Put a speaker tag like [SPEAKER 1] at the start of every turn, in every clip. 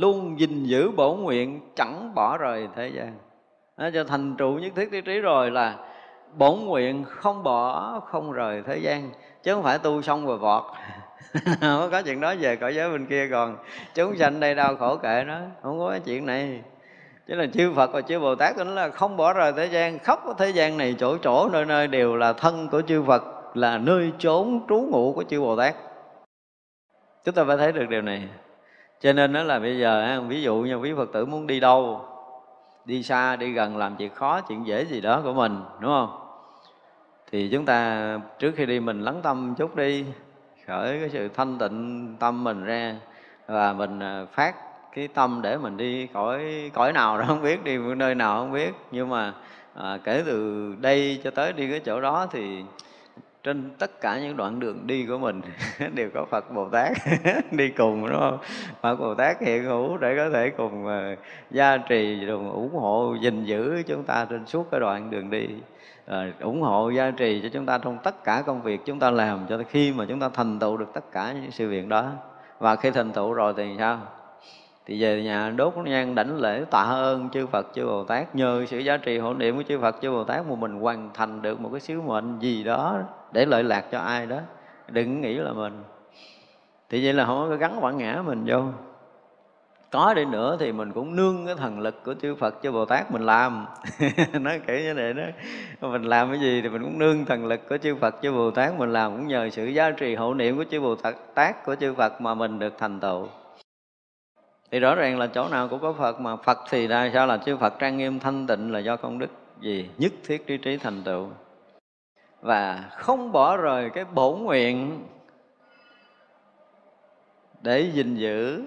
[SPEAKER 1] luôn gìn giữ bổ nguyện, chẳng bỏ rời thế gian. Nó cho thành trụ nhất thiết tiêu trí rồi là bổn nguyện không bỏ, không rời thế gian. Chứ không phải tu xong rồi vọt. Không có chuyện đó về cõi giới bên kia còn. Chúng sanh đây đau khổ kệ nó. Không có cái chuyện này. Chứ là chư Phật và chư Bồ Tát tính là không bỏ rời thế gian. Khóc ở thế gian này chỗ chỗ nơi nơi đều là thân của chư Phật, là nơi trốn trú ngụ của chư Bồ Tát. Chúng ta phải thấy được điều này cho nên đó là bây giờ ví dụ như quý Phật tử muốn đi đâu đi xa đi gần làm chuyện khó chuyện dễ gì đó của mình đúng không? Thì chúng ta trước khi đi mình lắng tâm chút đi khởi cái sự thanh tịnh tâm mình ra và mình à, phát cái tâm để mình đi cõi cõi nào đó không biết đi nơi nào không biết. Nhưng mà à, kể từ đây cho tới đi cái chỗ đó thì trên tất cả những đoạn đường đi của mình đều có Phật Bồ Tát đi cùng đúng không? Phật Bồ Tát hiện hữu để có thể cùng uh, gia trì cùng ủng hộ gìn giữ chúng ta trên suốt cái đoạn đường đi. À, ủng hộ gia trì cho chúng ta trong tất cả công việc chúng ta làm cho khi mà chúng ta thành tựu được tất cả những sự việc đó. Và khi thành tựu rồi thì sao? Thì về nhà đốt nhang đảnh lễ tạ ơn chư Phật chư Bồ Tát nhờ sự giá trị hộ niệm của chư Phật chư Bồ Tát mà mình hoàn thành được một cái sứ mệnh gì đó để lợi lạc cho ai đó. Đừng nghĩ là mình. Thì vậy là không có gắn bản ngã mình vô. Có đi nữa thì mình cũng nương cái thần lực của chư Phật, chư Bồ Tát mình làm. Nói kể như vậy đó. Mình làm cái gì thì mình cũng nương thần lực của chư Phật, chư Bồ Tát mình làm. Cũng nhờ sự giá trị hộ niệm của chư Bồ Tát của chư Phật mà mình được thành tựu. Thì rõ ràng là chỗ nào cũng có Phật mà. Phật thì ra sao là chư Phật trang nghiêm thanh tịnh là do công đức gì nhất thiết trí trí thành tựu và không bỏ rời cái bổ nguyện để gìn giữ,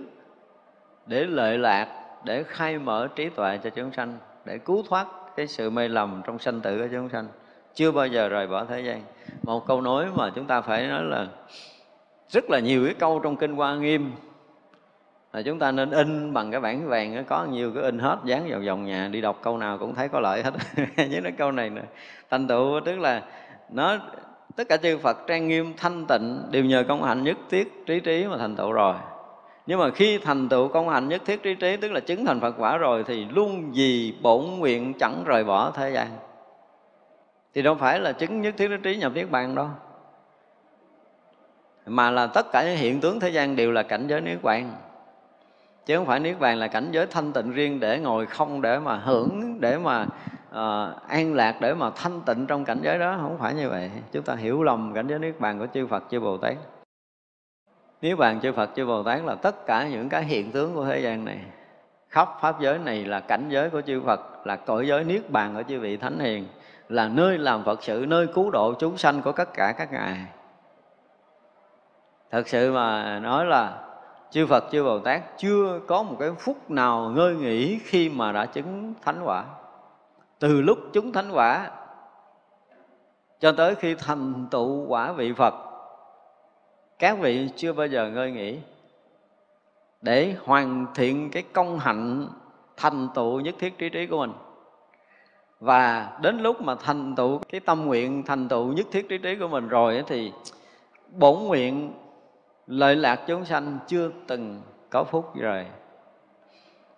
[SPEAKER 1] để lợi lạc, để khai mở trí tuệ cho chúng sanh, để cứu thoát cái sự mê lầm trong sanh tử của chúng sanh. Chưa bao giờ rời bỏ thế gian. Một câu nói mà chúng ta phải nói là rất là nhiều cái câu trong kinh hoa nghiêm. Là chúng ta nên in bằng cái bản vàng có nhiều cái in hết, dán vào vòng nhà, đi đọc câu nào cũng thấy có lợi hết. Nhớ nói câu này nè. Thành tựu tức là nó, tất cả chư Phật trang nghiêm, thanh tịnh đều nhờ công hạnh nhất thiết trí trí mà thành tựu rồi. Nhưng mà khi thành tựu công hạnh nhất thiết trí trí, tức là chứng thành Phật quả rồi, thì luôn vì bổn nguyện chẳng rời bỏ thế gian. Thì đâu phải là chứng nhất thiết trí trí nhập niết bàn đâu. Mà là tất cả những hiện tướng thế gian đều là cảnh giới niết bàn. Chứ không phải niết bàn là cảnh giới thanh tịnh riêng để ngồi không để mà hưởng, để mà uh, an lạc để mà thanh tịnh trong cảnh giới đó không phải như vậy. Chúng ta hiểu lầm cảnh giới niết bàn của chư Phật chư Bồ Tát. Niết bàn chư Phật chư Bồ Tát là tất cả những cái hiện tướng của thế gian này. Khắp pháp giới này là cảnh giới của chư Phật là cõi giới niết bàn của chư vị thánh hiền là nơi làm Phật sự nơi cứu độ chúng sanh của tất cả các ngài. Thật sự mà nói là chư Phật chư Bồ Tát chưa có một cái phút nào ngơi nghỉ khi mà đã chứng thánh quả từ lúc chúng thánh quả cho tới khi thành tựu quả vị Phật, các vị chưa bao giờ ngơi nghỉ để hoàn thiện cái công hạnh thành tựu nhất thiết trí trí của mình. Và đến lúc mà thành tựu cái tâm nguyện thành tựu nhất thiết trí trí của mình rồi thì bổn nguyện lợi lạc chúng sanh chưa từng có phút rồi.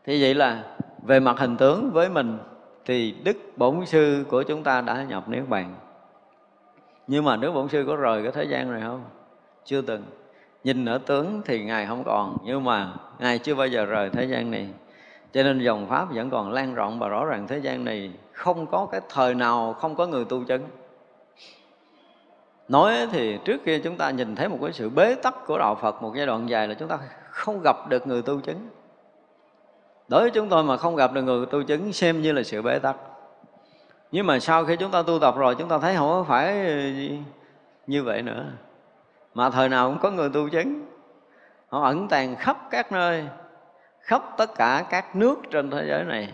[SPEAKER 1] Thì vậy là về mặt hình tướng với mình thì đức bổn sư của chúng ta đã nhập niết bàn. Nhưng mà đức bổn sư có rời cái thế gian này không? Chưa từng. Nhìn ở tướng thì ngài không còn, nhưng mà ngài chưa bao giờ rời thế gian này. Cho nên dòng pháp vẫn còn lan rộng và rõ ràng thế gian này không có cái thời nào không có người tu chân. Nói thì trước kia chúng ta nhìn thấy một cái sự bế tắc của đạo phật một giai đoạn dài là chúng ta không gặp được người tu chứng đối với chúng tôi mà không gặp được người tu chứng xem như là sự bế tắc. Nhưng mà sau khi chúng ta tu tập rồi, chúng ta thấy không phải như vậy nữa. Mà thời nào cũng có người tu chứng. Họ ẩn tàng khắp các nơi, khắp tất cả các nước trên thế giới này.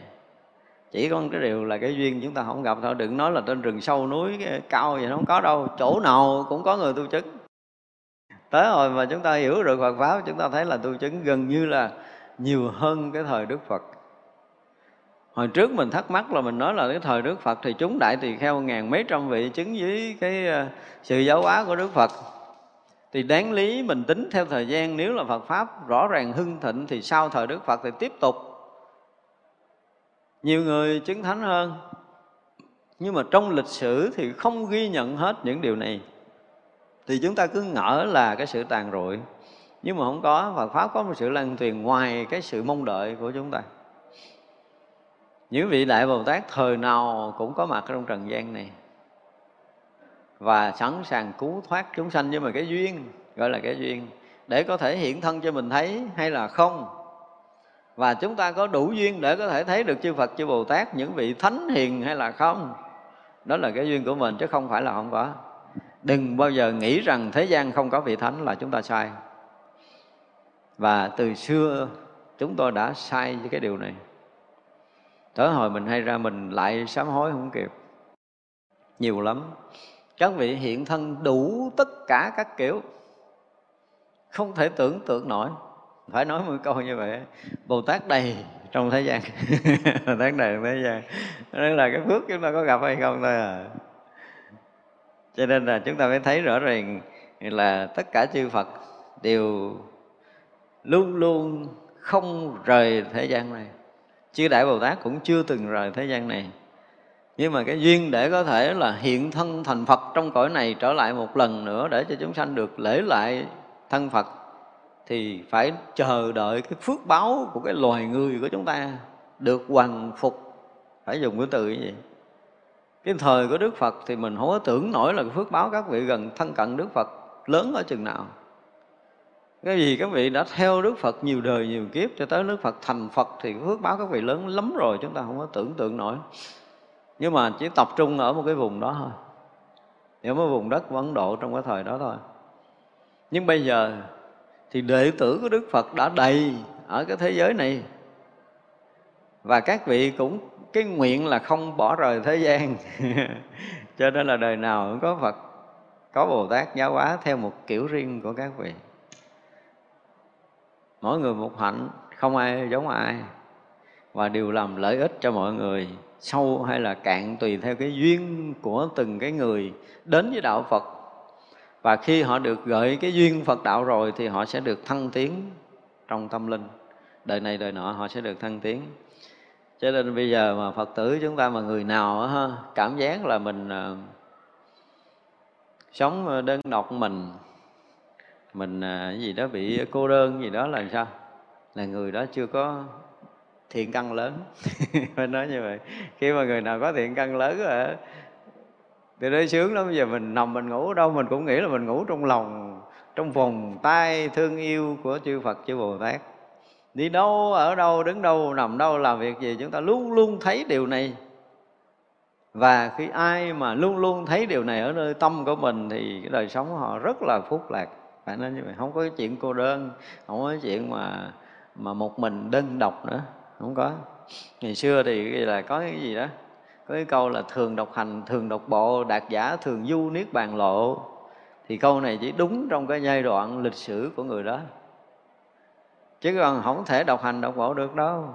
[SPEAKER 1] Chỉ có cái điều là cái duyên chúng ta không gặp thôi. Đừng nói là trên rừng sâu núi cao vậy nó không có đâu. Chỗ nào cũng có người tu chứng. Tới rồi mà chúng ta hiểu được Phật pháp, chúng ta thấy là tu chứng gần như là nhiều hơn cái thời Đức Phật. Hồi trước mình thắc mắc là mình nói là cái thời Đức Phật thì chúng đại tỳ kheo ngàn mấy trăm vị chứng với cái ờ, sự giáo hóa của Đức Phật. Thì đáng lý mình tính theo thời gian, nếu là Phật pháp rõ ràng hưng thịnh thì sau thời Đức Phật thì tiếp tục. Nhiều người chứng thánh hơn, nhưng mà trong lịch sử thì không ghi nhận hết những điều này. Thì chúng ta cứ ngỡ là cái sự tàn rụi nhưng mà không có Phật pháp có một sự lan truyền ngoài cái sự mong đợi của chúng ta. Những vị đại bồ tát thời nào cũng có mặt trong trần gian này và sẵn sàng cứu thoát chúng sanh. Nhưng mà cái duyên, gọi là cái duyên, để có thể hiện thân cho mình thấy hay là không? Và chúng ta có đủ duyên để có thể thấy được chư Phật, chư Bồ Tát, những vị thánh hiền hay là không? Đó là cái duyên của mình, chứ không phải là không có. Đừng bao giờ nghĩ rằng thế gian không có vị thánh là chúng ta sai và từ xưa chúng tôi đã sai với cái điều này. Tới hồi mình hay ra mình lại sám hối không kịp. Nhiều lắm. Các vị hiện thân đủ tất cả các kiểu. Không thể tưởng tượng nổi. Phải nói một câu như vậy, bồ tát đầy trong thế gian. Bồ tát đầy trong thế gian. Đó là cái phước chúng ta có gặp hay không thôi à. Cho nên là chúng ta phải thấy rõ ràng là tất cả chư phật đều luôn luôn không rời thế gian này. Chư đại bồ tát cũng chưa từng rời thế gian này. Nhưng mà cái duyên để có thể là hiện thân thành phật trong cõi này trở lại một lần nữa để cho chúng sanh được lễ lại thân phật, thì phải chờ đợi cái phước báo của cái loài người của chúng ta được hoàn phục. Phải dùng cái từ như vậy cái thời của đức phật thì mình không có tưởng nổi là cái phước báo các vị gần thân cận đức phật lớn ở chừng nào cái gì các vị đã theo Đức Phật nhiều đời, nhiều kiếp cho tới Đức Phật thành Phật thì phước báo các vị lớn lắm rồi, chúng ta không có tưởng tượng nổi. Nhưng mà chỉ tập trung ở một cái vùng đó thôi. Ở một vùng đất của Ấn Độ trong cái thời đó thôi. Nhưng bây giờ thì đệ tử của Đức Phật đã đầy ở cái thế giới này. Và các vị cũng, cái nguyện là không bỏ rời thế gian. Cho nên là đời nào cũng có Phật, có Bồ Tát giáo hóa theo một kiểu riêng của các vị mỗi người một hạnh không ai giống ai. Và đều làm lợi ích cho mọi người sâu hay là cạn tùy theo cái duyên của từng cái người đến với đạo Phật. Và khi họ được gợi cái duyên Phật đạo rồi thì họ sẽ được thăng tiến trong tâm linh. Đời này đời nọ họ sẽ được thăng tiến. Cho nên bây giờ mà Phật tử chúng ta mà người nào đó, cảm giác là mình uh, sống đơn độc mình mình à, cái gì đó bị cô đơn gì đó là sao? Là người đó chưa có thiện căn lớn. Phải nói như vậy. Khi mà người nào có thiện căn lớn rồi thì nó sướng lắm. Bây giờ mình nằm mình ngủ ở đâu, mình cũng nghĩ là mình ngủ trong lòng, trong vòng tay thương yêu của chư Phật, chư Bồ Tát. Đi đâu, ở đâu, đứng đâu, nằm đâu, làm việc gì, chúng ta luôn luôn thấy điều này. Và khi ai mà luôn luôn thấy điều này ở nơi tâm của mình thì cái đời sống họ rất là phúc lạc phải nói như vậy. Không có cái chuyện cô đơn, không có cái chuyện mà mà một mình đơn độc nữa. Không có. Ngày xưa thì là có cái gì đó, có cái câu là thường độc hành, thường độc bộ, đạt giả thường du niết bàn lộ. Thì câu này chỉ đúng trong cái giai đoạn lịch sử của người đó. Chứ còn không thể độc hành, độc bộ được đâu.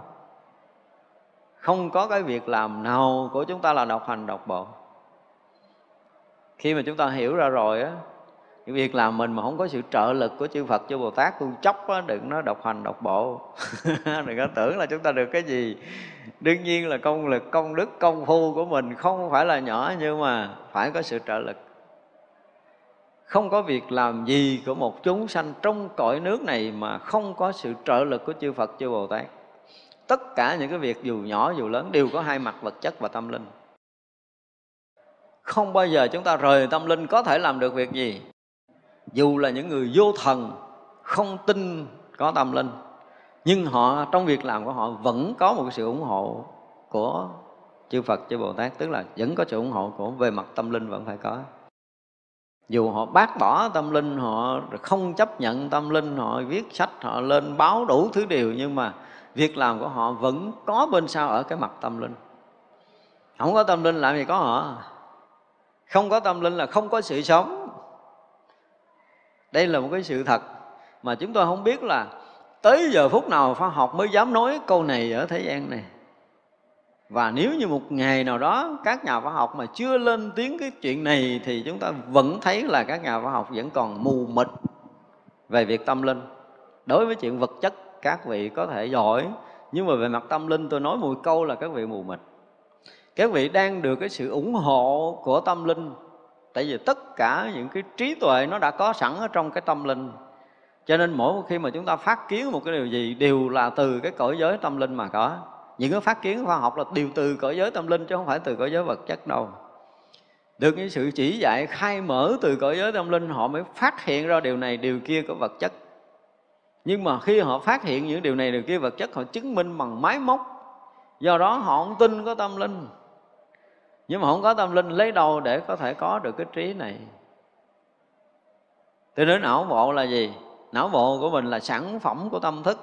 [SPEAKER 1] Không có cái việc làm nào của chúng ta là độc hành, độc bộ. Khi mà chúng ta hiểu ra rồi á cái việc làm mình mà không có sự trợ lực của chư Phật chư Bồ Tát tu chốc á, đừng nói độc hành độc bộ. Đừng có tưởng là chúng ta được cái gì. Đương nhiên là công lực công đức công phu của mình không phải là nhỏ nhưng mà phải có sự trợ lực. Không có việc làm gì của một chúng sanh trong cõi nước này mà không có sự trợ lực của chư Phật chư Bồ Tát. Tất cả những cái việc dù nhỏ dù lớn đều có hai mặt vật chất và tâm linh. Không bao giờ chúng ta rời tâm linh có thể làm được việc gì dù là những người vô thần, không tin có tâm linh, nhưng họ, trong việc làm của họ vẫn có một sự ủng hộ của chư Phật, chư Bồ Tát. Tức là vẫn có sự ủng hộ của về mặt tâm linh vẫn phải có. Dù họ bác bỏ tâm linh, họ không chấp nhận tâm linh, họ viết sách, họ lên báo đủ thứ điều, nhưng mà việc làm của họ vẫn có bên sau ở cái mặt tâm linh. Không có tâm linh làm gì có họ. Không có tâm linh là không có sự sống đây là một cái sự thật mà chúng tôi không biết là tới giờ phút nào khoa học mới dám nói câu này ở thế gian này. Và nếu như một ngày nào đó các nhà khoa học mà chưa lên tiếng cái chuyện này thì chúng ta vẫn thấy là các nhà khoa học vẫn còn mù mịt về việc tâm linh. Đối với chuyện vật chất, các vị có thể giỏi, nhưng mà về mặt tâm linh tôi nói một câu là các vị mù mịt. Các vị đang được cái sự ủng hộ của tâm linh tại vì tất cả những cái trí tuệ nó đã có sẵn ở trong cái tâm linh. Cho nên mỗi khi mà chúng ta phát kiến một cái điều gì, đều là từ cái cõi giới tâm linh mà có. Những cái phát kiến khoa học là đều từ cõi giới tâm linh chứ không phải từ cõi giới vật chất đâu. Được những sự chỉ dạy, khai mở từ cõi giới tâm linh, họ mới phát hiện ra điều này, điều kia của vật chất. Nhưng mà khi họ phát hiện những điều này, điều kia vật chất, họ chứng minh bằng máy móc. Do đó họ không tin có tâm linh nhưng mà không có tâm linh, lấy đâu để có thể có được cái trí này? Tôi nói não bộ là gì? Não bộ của mình là sản phẩm của tâm thức.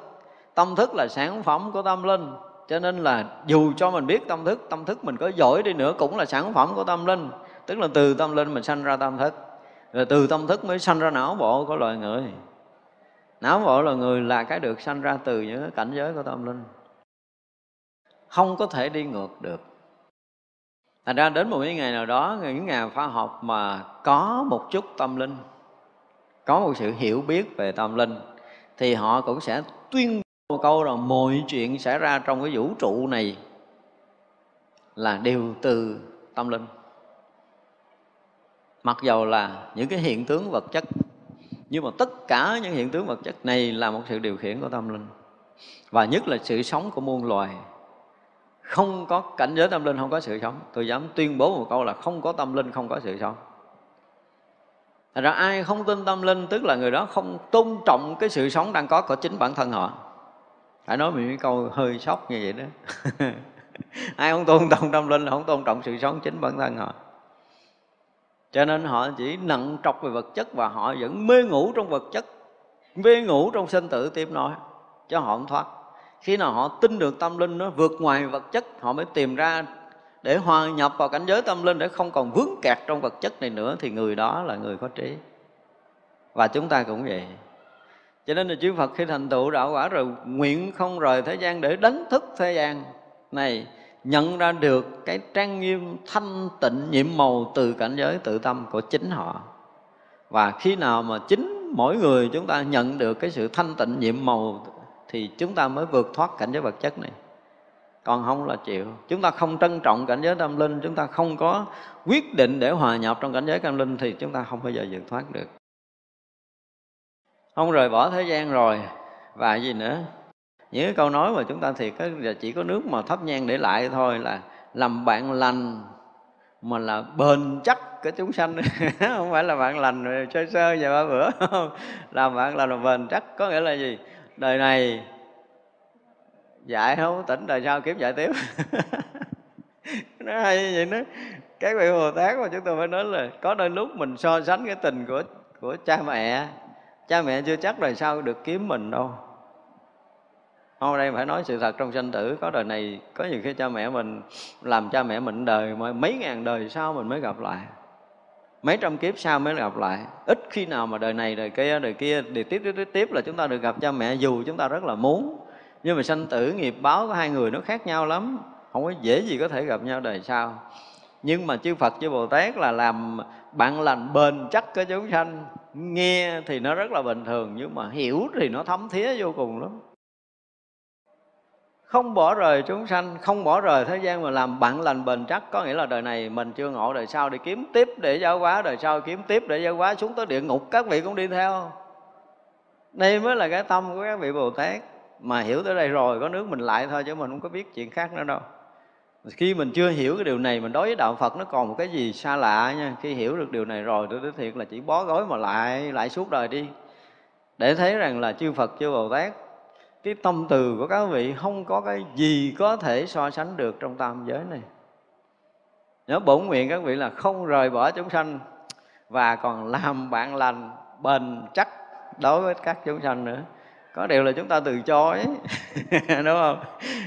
[SPEAKER 1] Tâm thức là sản phẩm của tâm linh. Cho nên là dù cho mình biết tâm thức tâm thức mình có giỏi đi nữa cũng là sản phẩm của tâm linh. Tức là từ tâm linh mình sanh ra tâm thức. Rồi từ tâm thức mới sanh ra não bộ của loài người. Não bộ là người là cái được sanh ra từ những cảnh giới của tâm linh. Không có thể đi ngược được thành ra đến một cái ngày nào đó, những nhà khoa học mà có một chút tâm linh, có một sự hiểu biết về tâm linh, thì họ cũng sẽ tuyên một câu là mọi chuyện xảy ra trong cái vũ trụ này là đều từ tâm linh. Mặc dầu là những cái hiện tướng vật chất, nhưng mà tất cả những hiện tướng vật chất này là một sự điều khiển của tâm linh, và nhất là sự sống của muôn loài không có cảnh giới tâm linh không có sự sống. Tôi dám tuyên bố một câu là không có tâm linh không có sự sống. Thành ra ai không tin tâm linh tức là người đó không tôn trọng cái sự sống đang có của chính bản thân họ. Phải nói mình cái câu hơi sốc như vậy đó. Ai không tôn trọng tâm linh là không tôn trọng sự sống chính bản thân họ. Cho nên họ chỉ nặng trọc về vật chất và họ vẫn mê ngủ trong vật chất mê ngủ trong sinh tử tiếp nói, cho họ không thoát khi nào họ tin được tâm linh nó vượt ngoài vật chất, họ mới tìm ra để hòa nhập vào cảnh giới tâm linh để không còn vướng kẹt trong vật chất này nữa, thì người đó là người có trí. Và chúng ta cũng vậy. Cho nên là chư Phật khi thành tựu đạo quả rồi, nguyện không rời thế gian để đánh thức thế gian này, nhận ra được cái trang nghiêm, thanh tịnh, nhiệm màu từ cảnh giới tự tâm của chính họ. Và khi nào mà chính mỗi người chúng ta nhận được cái sự thanh tịnh, nhiệm màu thì chúng ta mới vượt thoát cảnh giới vật chất này. Còn không là chịu. Chúng ta không trân trọng cảnh giới tâm linh, chúng ta không có quyết định để hòa nhập trong cảnh giới tâm linh thì chúng ta không bao giờ vượt thoát được. Không rời bỏ thế gian rồi, và gì nữa? Những cái câu nói mà chúng ta thiệt là chỉ có nước mà thấp nhang để lại thôi là làm bạn lành, mà là bền chắc cái chúng sanh. Không phải là bạn lành sơ sơ vài ba bữa. Làm bạn lành là bền chắc có nghĩa là gì? Đời này, dạy không tỉnh đời sau kiếm dạy tiếp. Nó hay như vậy đó. Các vị bồ tát mà chúng tôi phải nói là có đôi lúc mình so sánh cái tình của của cha mẹ cha mẹ chưa chắc đời sau được kiếm mình đâu. Hôm nay phải nói sự thật trong sanh tử, có đời này có nhiều khi cha mẹ mình làm cha mẹ mình đời, mà mấy ngàn đời sau mình mới gặp lại mấy trăm kiếp sau mới gặp lại. Ít khi nào mà đời này, đời kia đời kia, đời tiếp tiếp tiếp tiếp là chúng ta được gặp cha mẹ, dù chúng ta rất là muốn. Nhưng mà sanh tử, nghiệp báo của hai người nó khác nhau lắm. Không có dễ gì có thể gặp nhau đời sau. Nhưng mà chư Phật, chư Bồ Tát là làm bạn lành bền chắc cái chúng sanh. Nghe thì nó rất là bình thường, nhưng mà hiểu thì nó thấm thía vô cùng lắm không bỏ rời chúng sanh, không bỏ rời thế gian mà làm bạn lành bền chắc. Có nghĩa là đời này mình chưa ngộ, đời sau đi kiếm tiếp để giáo hóa, đời sau kiếm tiếp để giáo hóa, xuống tới địa ngục. Các vị cũng đi theo. Đây mới là cái tâm của các vị bồ tát. Mà hiểu tới đây rồi, có nước mình lại thôi, chứ mình không có biết chuyện khác nữa đâu. Khi mình chưa hiểu cái điều này, mình đối với đạo Phật nó còn một cái gì xa lạ nha. Khi hiểu được điều này rồi, tôi nói thiệt là chỉ bó gói mà lại lại suốt đời đi. Để thấy rằng là chư Phật, chư Bồ Tát cái tâm từ của các vị không có cái gì có thể so sánh được trong tam giới này. Nhớ bổn nguyện các vị là không rời bỏ chúng sanh và còn làm bạn lành bền chắc đối với các chúng sanh nữa. Có điều là chúng ta từ chối đúng không?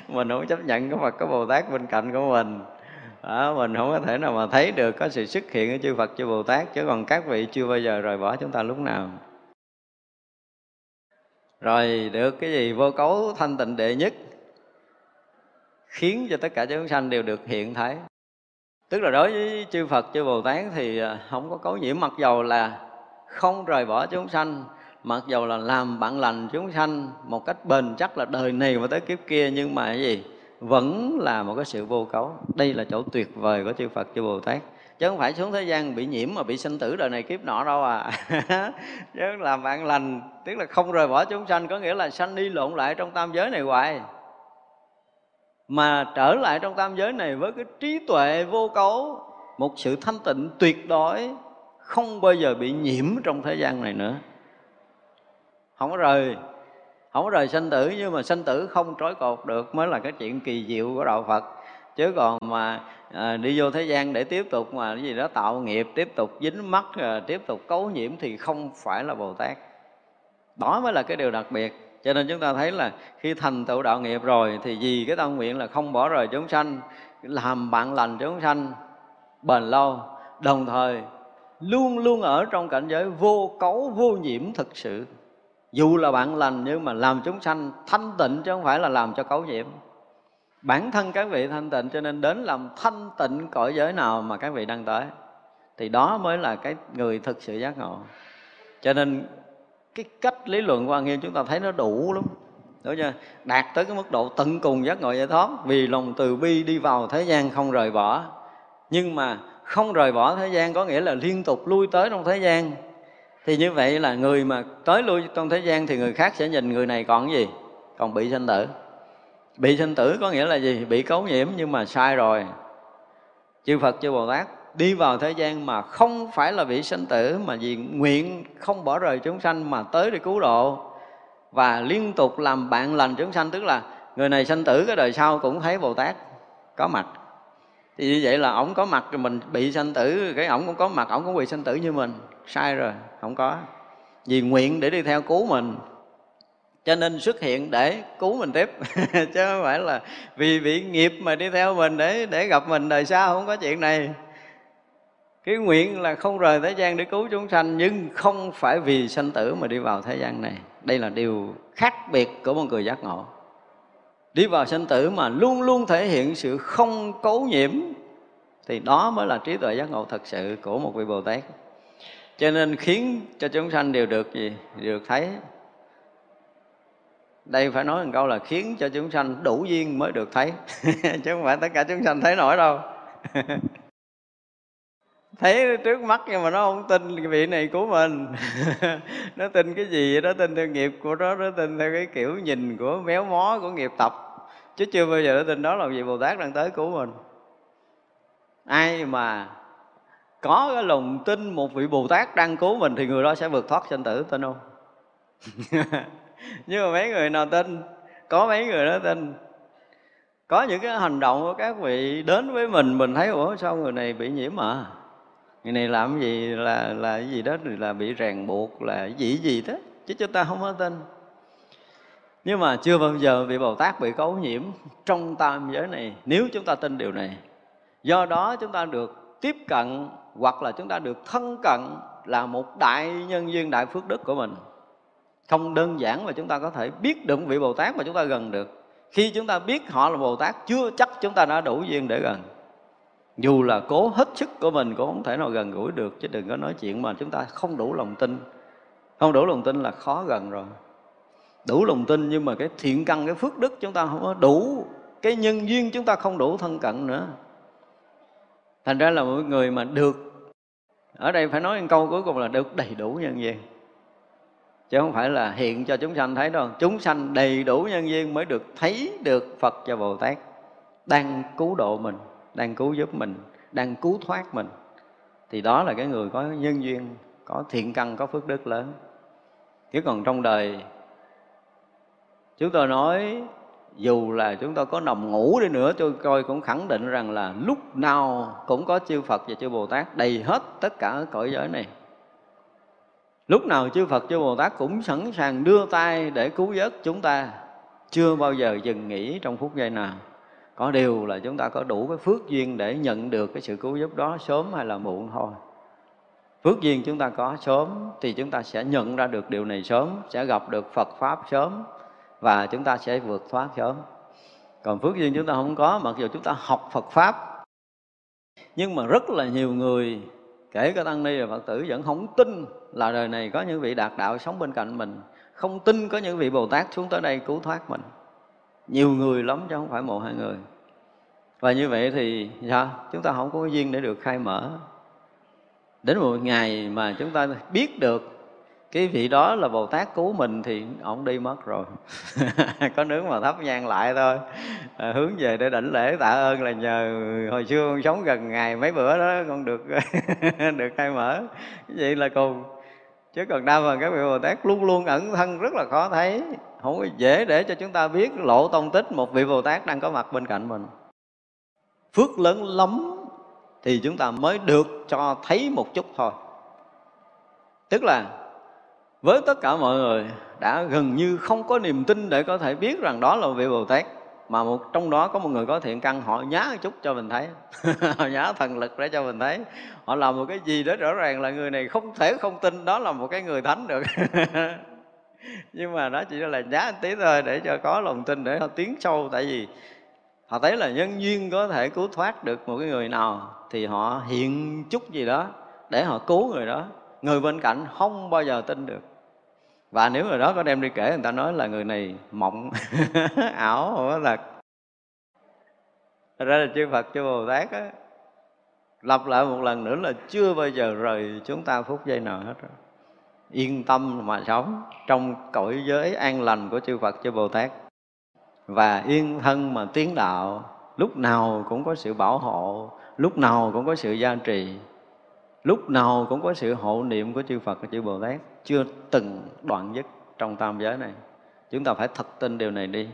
[SPEAKER 1] Mình không chấp nhận có Phật có Bồ Tát bên cạnh của mình. Đó, mình không có thể nào mà thấy được có sự xuất hiện của chư Phật chư Bồ Tát. Chứ còn các vị chưa bao giờ rời bỏ chúng ta lúc nào rồi được cái gì vô cấu thanh tịnh đệ nhất, khiến cho tất cả chúng sanh đều được hiện thấy. Tức là đối với chư Phật, chư Bồ Tát thì à, không có cấu nhiễm, mặc dầu là không rời bỏ chúng sanh, mặc dầu là làm bạn lành chúng sanh một cách bền chắc là đời này và tới kiếp kia, nhưng mà cái gì? Vẫn là một cái sự vô cấu. Đây là chỗ tuyệt vời của chư Phật, chư Bồ Tát chứ không phải xuống thế gian bị nhiễm mà bị sinh tử đời này kiếp nọ đâu à. Chứ làm bạn lành, tức là không rời bỏ chúng sanh, có nghĩa là sanh đi lộn lại trong tam giới này hoài. Mà trở lại trong tam giới này với cái trí tuệ vô cấu, một sự thanh tịnh tuyệt đối, không bao giờ bị nhiễm trong thế gian này nữa. Không có rời, không có rời sanh tử, nhưng mà sanh tử không trói cột được mới là cái chuyện kỳ diệu của đạo phật. Chứ còn mà à, đi vô thế gian để tiếp tục mà cái gì đó tạo nghiệp tiếp tục dính mắc ờ, tiếp tục cấu nhiễm thì không phải là bồ tát. Đó mới là cái điều đặc biệt. Cho nên chúng ta thấy là khi thành tựu đạo nghiệp rồi thì vì cái tâm nguyện là không bỏ rời chúng sanh làm bạn lành chúng sanh bền lâu. Đồng thời luôn luôn ở trong cảnh giới vô cấu vô nhiễm thực sự. Dù là bạn lành nhưng mà làm chúng sanh thanh tịnh chứ không phải là làm cho cấu nhiễm bản thân các vị thanh tịnh cho nên đến làm thanh tịnh cõi giới nào mà các vị đang tới, thì đó mới là cái người thực sự giác ngộ. Cho nên cái cách lý luận quan nghiêm chúng ta thấy nó đủ lắm, đúng chưa? Đạt tới cái mức độ tận cùng giác ngộ giải thoát, vì lòng từ bi đi vào thế gian không rời bỏ. Nhưng mà không rời bỏ thế gian có nghĩa là liên tục lui tới trong thế gian. Thì như vậy là người mà tới lui trong thế gian thì người khác sẽ nhìn người này còn cái gì? Còn bị sanh tử bị sinh tử có nghĩa là gì? Bị cấu nhiễm nhưng mà sai rồi. Chư phật, chư bồ tát đi vào thế gian mà không phải là bị sinh tử, mà vì nguyện không bỏ rời chúng sanh mà tới để cứu độ. Và liên tục làm bạn lành chúng sanh, tức là người này sanh tử cái đời sau cũng thấy bồ tát có mặt. Thì như vậy là ổng có mặt rồi mình bị sanh tử, cái ổng cũng có mặt, ổng cũng bị sanh tử như mình. Sai rồi, không có. Vì nguyện để đi theo cứu mình cho nên xuất hiện để cứu mình tiếp. Chứ không phải là vì bị nghiệp mà đi theo mình để để gặp mình, đời sau không có chuyện này. Cái nguyện là không rời thế gian để cứu chúng sanh, nhưng không phải vì sanh tử mà đi vào thế gian này. Đây là điều khác biệt của một người giác ngộ. Đi vào sanh tử mà luôn luôn thể hiện sự không cấu nhiễm, thì đó mới là trí tuệ giác ngộ thật sự của một vị bồ tát. Cho nên khiến cho chúng sanh đều được gì? Được thấy đây phải nói một câu là khiến cho chúng sanh đủ duyên mới được thấy. Chứ không phải tất cả chúng sanh thấy nổi đâu. Thấy trước mắt nhưng mà nó không tin vị này của mình. Nó tin cái gì đó? Tin theo nghiệp của nó nó tin theo cái kiểu nhìn của méo mó của nghiệp tập. Chứ chưa bao giờ nó tin đó là vị bồ tát đang tới của mình. Ai mà có cái lòng tin một vị bồ tát đang cứu mình thì người đó sẽ vượt thoát sinh tử, tin không? nhưng mà mấy người nào tin? Có mấy người đó tin. Có những cái hành động của các vị đến với mình mình thấy, ủa, sao người này bị nhiễm à? Người này làm gì? Là là cái gì đó là bị ràng buộc, là gì gì đó, chứ chúng ta không có tin. Nhưng mà chưa bao giờ bị bồ tát bị cấu nhiễm trong tam giới này, nếu chúng ta tin điều này. Do đó chúng ta được tiếp cận, hoặc là chúng ta được thân cận là một đại nhân duyên, đại phước đức của mình không đơn giản mà chúng ta có thể biết được vị bồ tát mà chúng ta gần được. Khi chúng ta biết họ là bồ tát, chưa chắc chúng ta đã đủ duyên để gần. Dù là cố hết sức của mình, cũng không thể nào gần gũi được, chứ đừng có nói chuyện mà chúng ta không đủ lòng tin. Không đủ lòng tin là khó gần rồi. Đủ lòng tin nhưng mà cái thiện căn, cái phước đức chúng ta không có đủ, cái nhân duyên chúng ta không đủ thân cận nữa. Thành ra là một người mà được, ở đây phải nói một câu cuối cùng là được đầy đủ nhân duyên chứ không phải là hiện cho chúng sanh thấy đâu. Chúng sanh đầy đủ nhân duyên mới được thấy được phật và bồ tát. Đang cứu độ mình, đang cứu giúp mình, đang cứu thoát mình. Thì đó là cái người có nhân duyên, có thiện căn, có phước đức lớn. Chứ còn trong đời, chúng tôi nói, dù là chúng tôi có nằm ngủ đi nữa, tôi coi cũng khẳng định rằng là lúc nào cũng có chư Phật và chư Bồ Tát đầy hết tất cả cõi giới này lúc nào chư Phật, chư Bồ Tát cũng sẵn sàng đưa tay để cứu vớt chúng ta. Chưa bao giờ dừng nghỉ trong phút giây nào. Có điều là chúng ta có đủ cái phước duyên để nhận được cái sự cứu giúp đó sớm hay là muộn thôi. Phước duyên chúng ta có sớm thì chúng ta sẽ nhận ra được điều này sớm, sẽ gặp được phật pháp sớm và chúng ta sẽ vượt thoát sớm. Còn phước duyên chúng ta không có, mặc dù chúng ta học Phật pháp, nhưng mà rất là nhiều người kể cả tăng ni và phật tử vẫn không tin là đời này có những vị đạt đạo sống bên cạnh mình. Không tin có những vị bồ tát xuống tới đây cứu thoát mình. Nhiều người lắm chứ không phải một hai người. Và như vậy thì sao? Chúng ta không có duyên để được khai mở. Đến một ngày mà chúng ta biết được cái vị đó là bồ tát cứu mình thì ông đi mất rồi. Có nướng mà thắp nhang lại thôi. À, hướng về để đảnh lễ tạ ơn là nhờ hồi xưa con sống gần ngày mấy bữa đó con được được khai mở. Vậy là cùng. Chứ còn đa phần các vị bồ tát luôn luôn ẩn thân rất là khó thấy. Không có dễ để cho chúng ta biết lộ tông tích một vị bồ tát đang có mặt bên cạnh mình. Phước lớn lắm thì chúng ta mới được cho thấy một chút thôi. Tức là với tất cả mọi người, đã gần như không có niềm tin để có thể biết rằng đó là vị Bồ Tát, mà một trong đó có một người có thiện căn, họ nhá một chút cho mình thấy. Họ nhá thần lực để cho mình thấy. Họ làm một cái gì đó rõ ràng là người này không thể không tin đó là một cái người thánh được. Nhưng mà đó chỉ là nhá một tí thôi để cho có lòng tin để họ tiến sâu. Tại vì họ thấy là nhân duyên có thể cứu thoát được một cái người nào thì họ hiện chút gì đó để họ cứu người đó người bên cạnh không bao giờ tin được. Và nếu người đó có đem đi kể, người ta nói là người này mộng, ảo không có thật Thật ra là chư Phật, chư Bồ Tát á, Lặp lại một lần nữa là chưa bao giờ rời chúng ta phút giây nào hết rồi. Yên tâm mà sống trong cõi giới an lành của chư Phật, chư Bồ Tát. Và yên thân mà tiến đạo, Lúc nào cũng có sự bảo hộ, Lúc nào cũng có sự gia trì lúc nào cũng có sự hộ niệm của chư Phật và chư Bồ Tát. Chưa từng đoạn dứt trong tam giới này. Chúng ta phải thật tin điều này đi.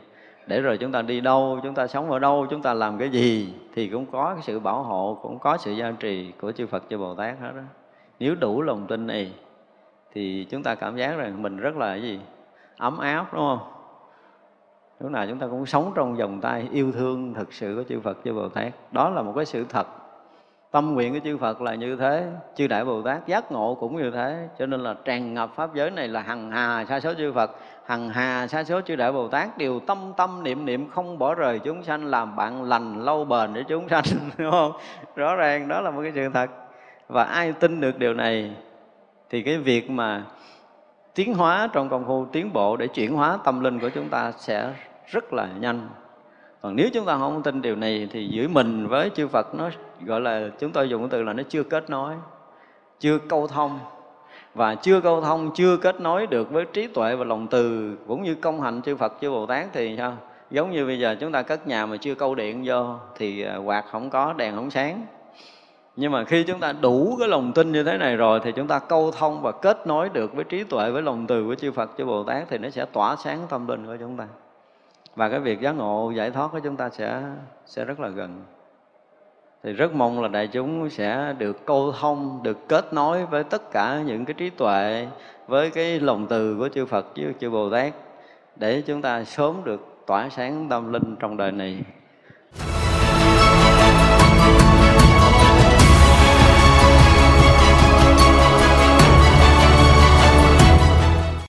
[SPEAKER 1] Để rồi chúng ta đi đâu, chúng ta sống ở đâu, chúng ta làm cái gì, thì cũng có cái sự bảo hộ, cũng có sự gia trì của chư Phật, chư Bồ Tát hết đó nếu đủ lòng tin này thì chúng ta cảm giác rằng mình rất là cái gì? Ấm áp, đúng không? Lúc nào chúng ta cũng sống trong vòng tay yêu thương thực sự của chư Phật, chư Bồ Tát. Đó là một cái sự thật tâm nguyện của chư Phật là như thế, chư Đại Bồ Tát giác ngộ cũng như thế. Cho nên là tràn ngập pháp giới này là hằng hà sa số chư Phật, hằng hà sa số chư Đại Bồ Tát. Đều tâm tâm niệm niệm không bỏ rời chúng sanh, làm bạn lành lâu bền để chúng sanh, đúng không? Rõ ràng đó là một cái sự thật. Và ai tin được điều này, thì cái việc mà tiến hóa trong công phu, tiến bộ để chuyển hóa tâm linh của chúng ta sẽ rất là nhanh còn nếu chúng ta không tin điều này thì giữa mình với chư Phật nó gọi là, chúng tôi dùng cái từ là nó chưa kết nối, chưa câu thông. Và chưa câu thông, chưa kết nối được với trí tuệ và lòng từ cũng như công hạnh chư Phật, chư Bồ Tát thì sao? Giống như bây giờ chúng ta cất nhà mà chưa câu điện vô thì à, quạt không có, đèn không sáng. Nhưng mà khi chúng ta đủ cái lòng tin như thế này rồi thì chúng ta câu thông và kết nối được với trí tuệ, với lòng từ của chư Phật, chư Bồ Tát thì nó sẽ tỏa sáng tâm linh của chúng ta và cái việc giác ngộ, giải thoát của chúng ta sẽ sẽ rất là gần. Thì rất mong là đại chúng sẽ được câu thông, được kết nối với tất cả những cái trí tuệ, với cái lòng từ của chư Phật với chư Bồ Tát, để chúng ta sớm được tỏa sáng tâm linh trong đời này.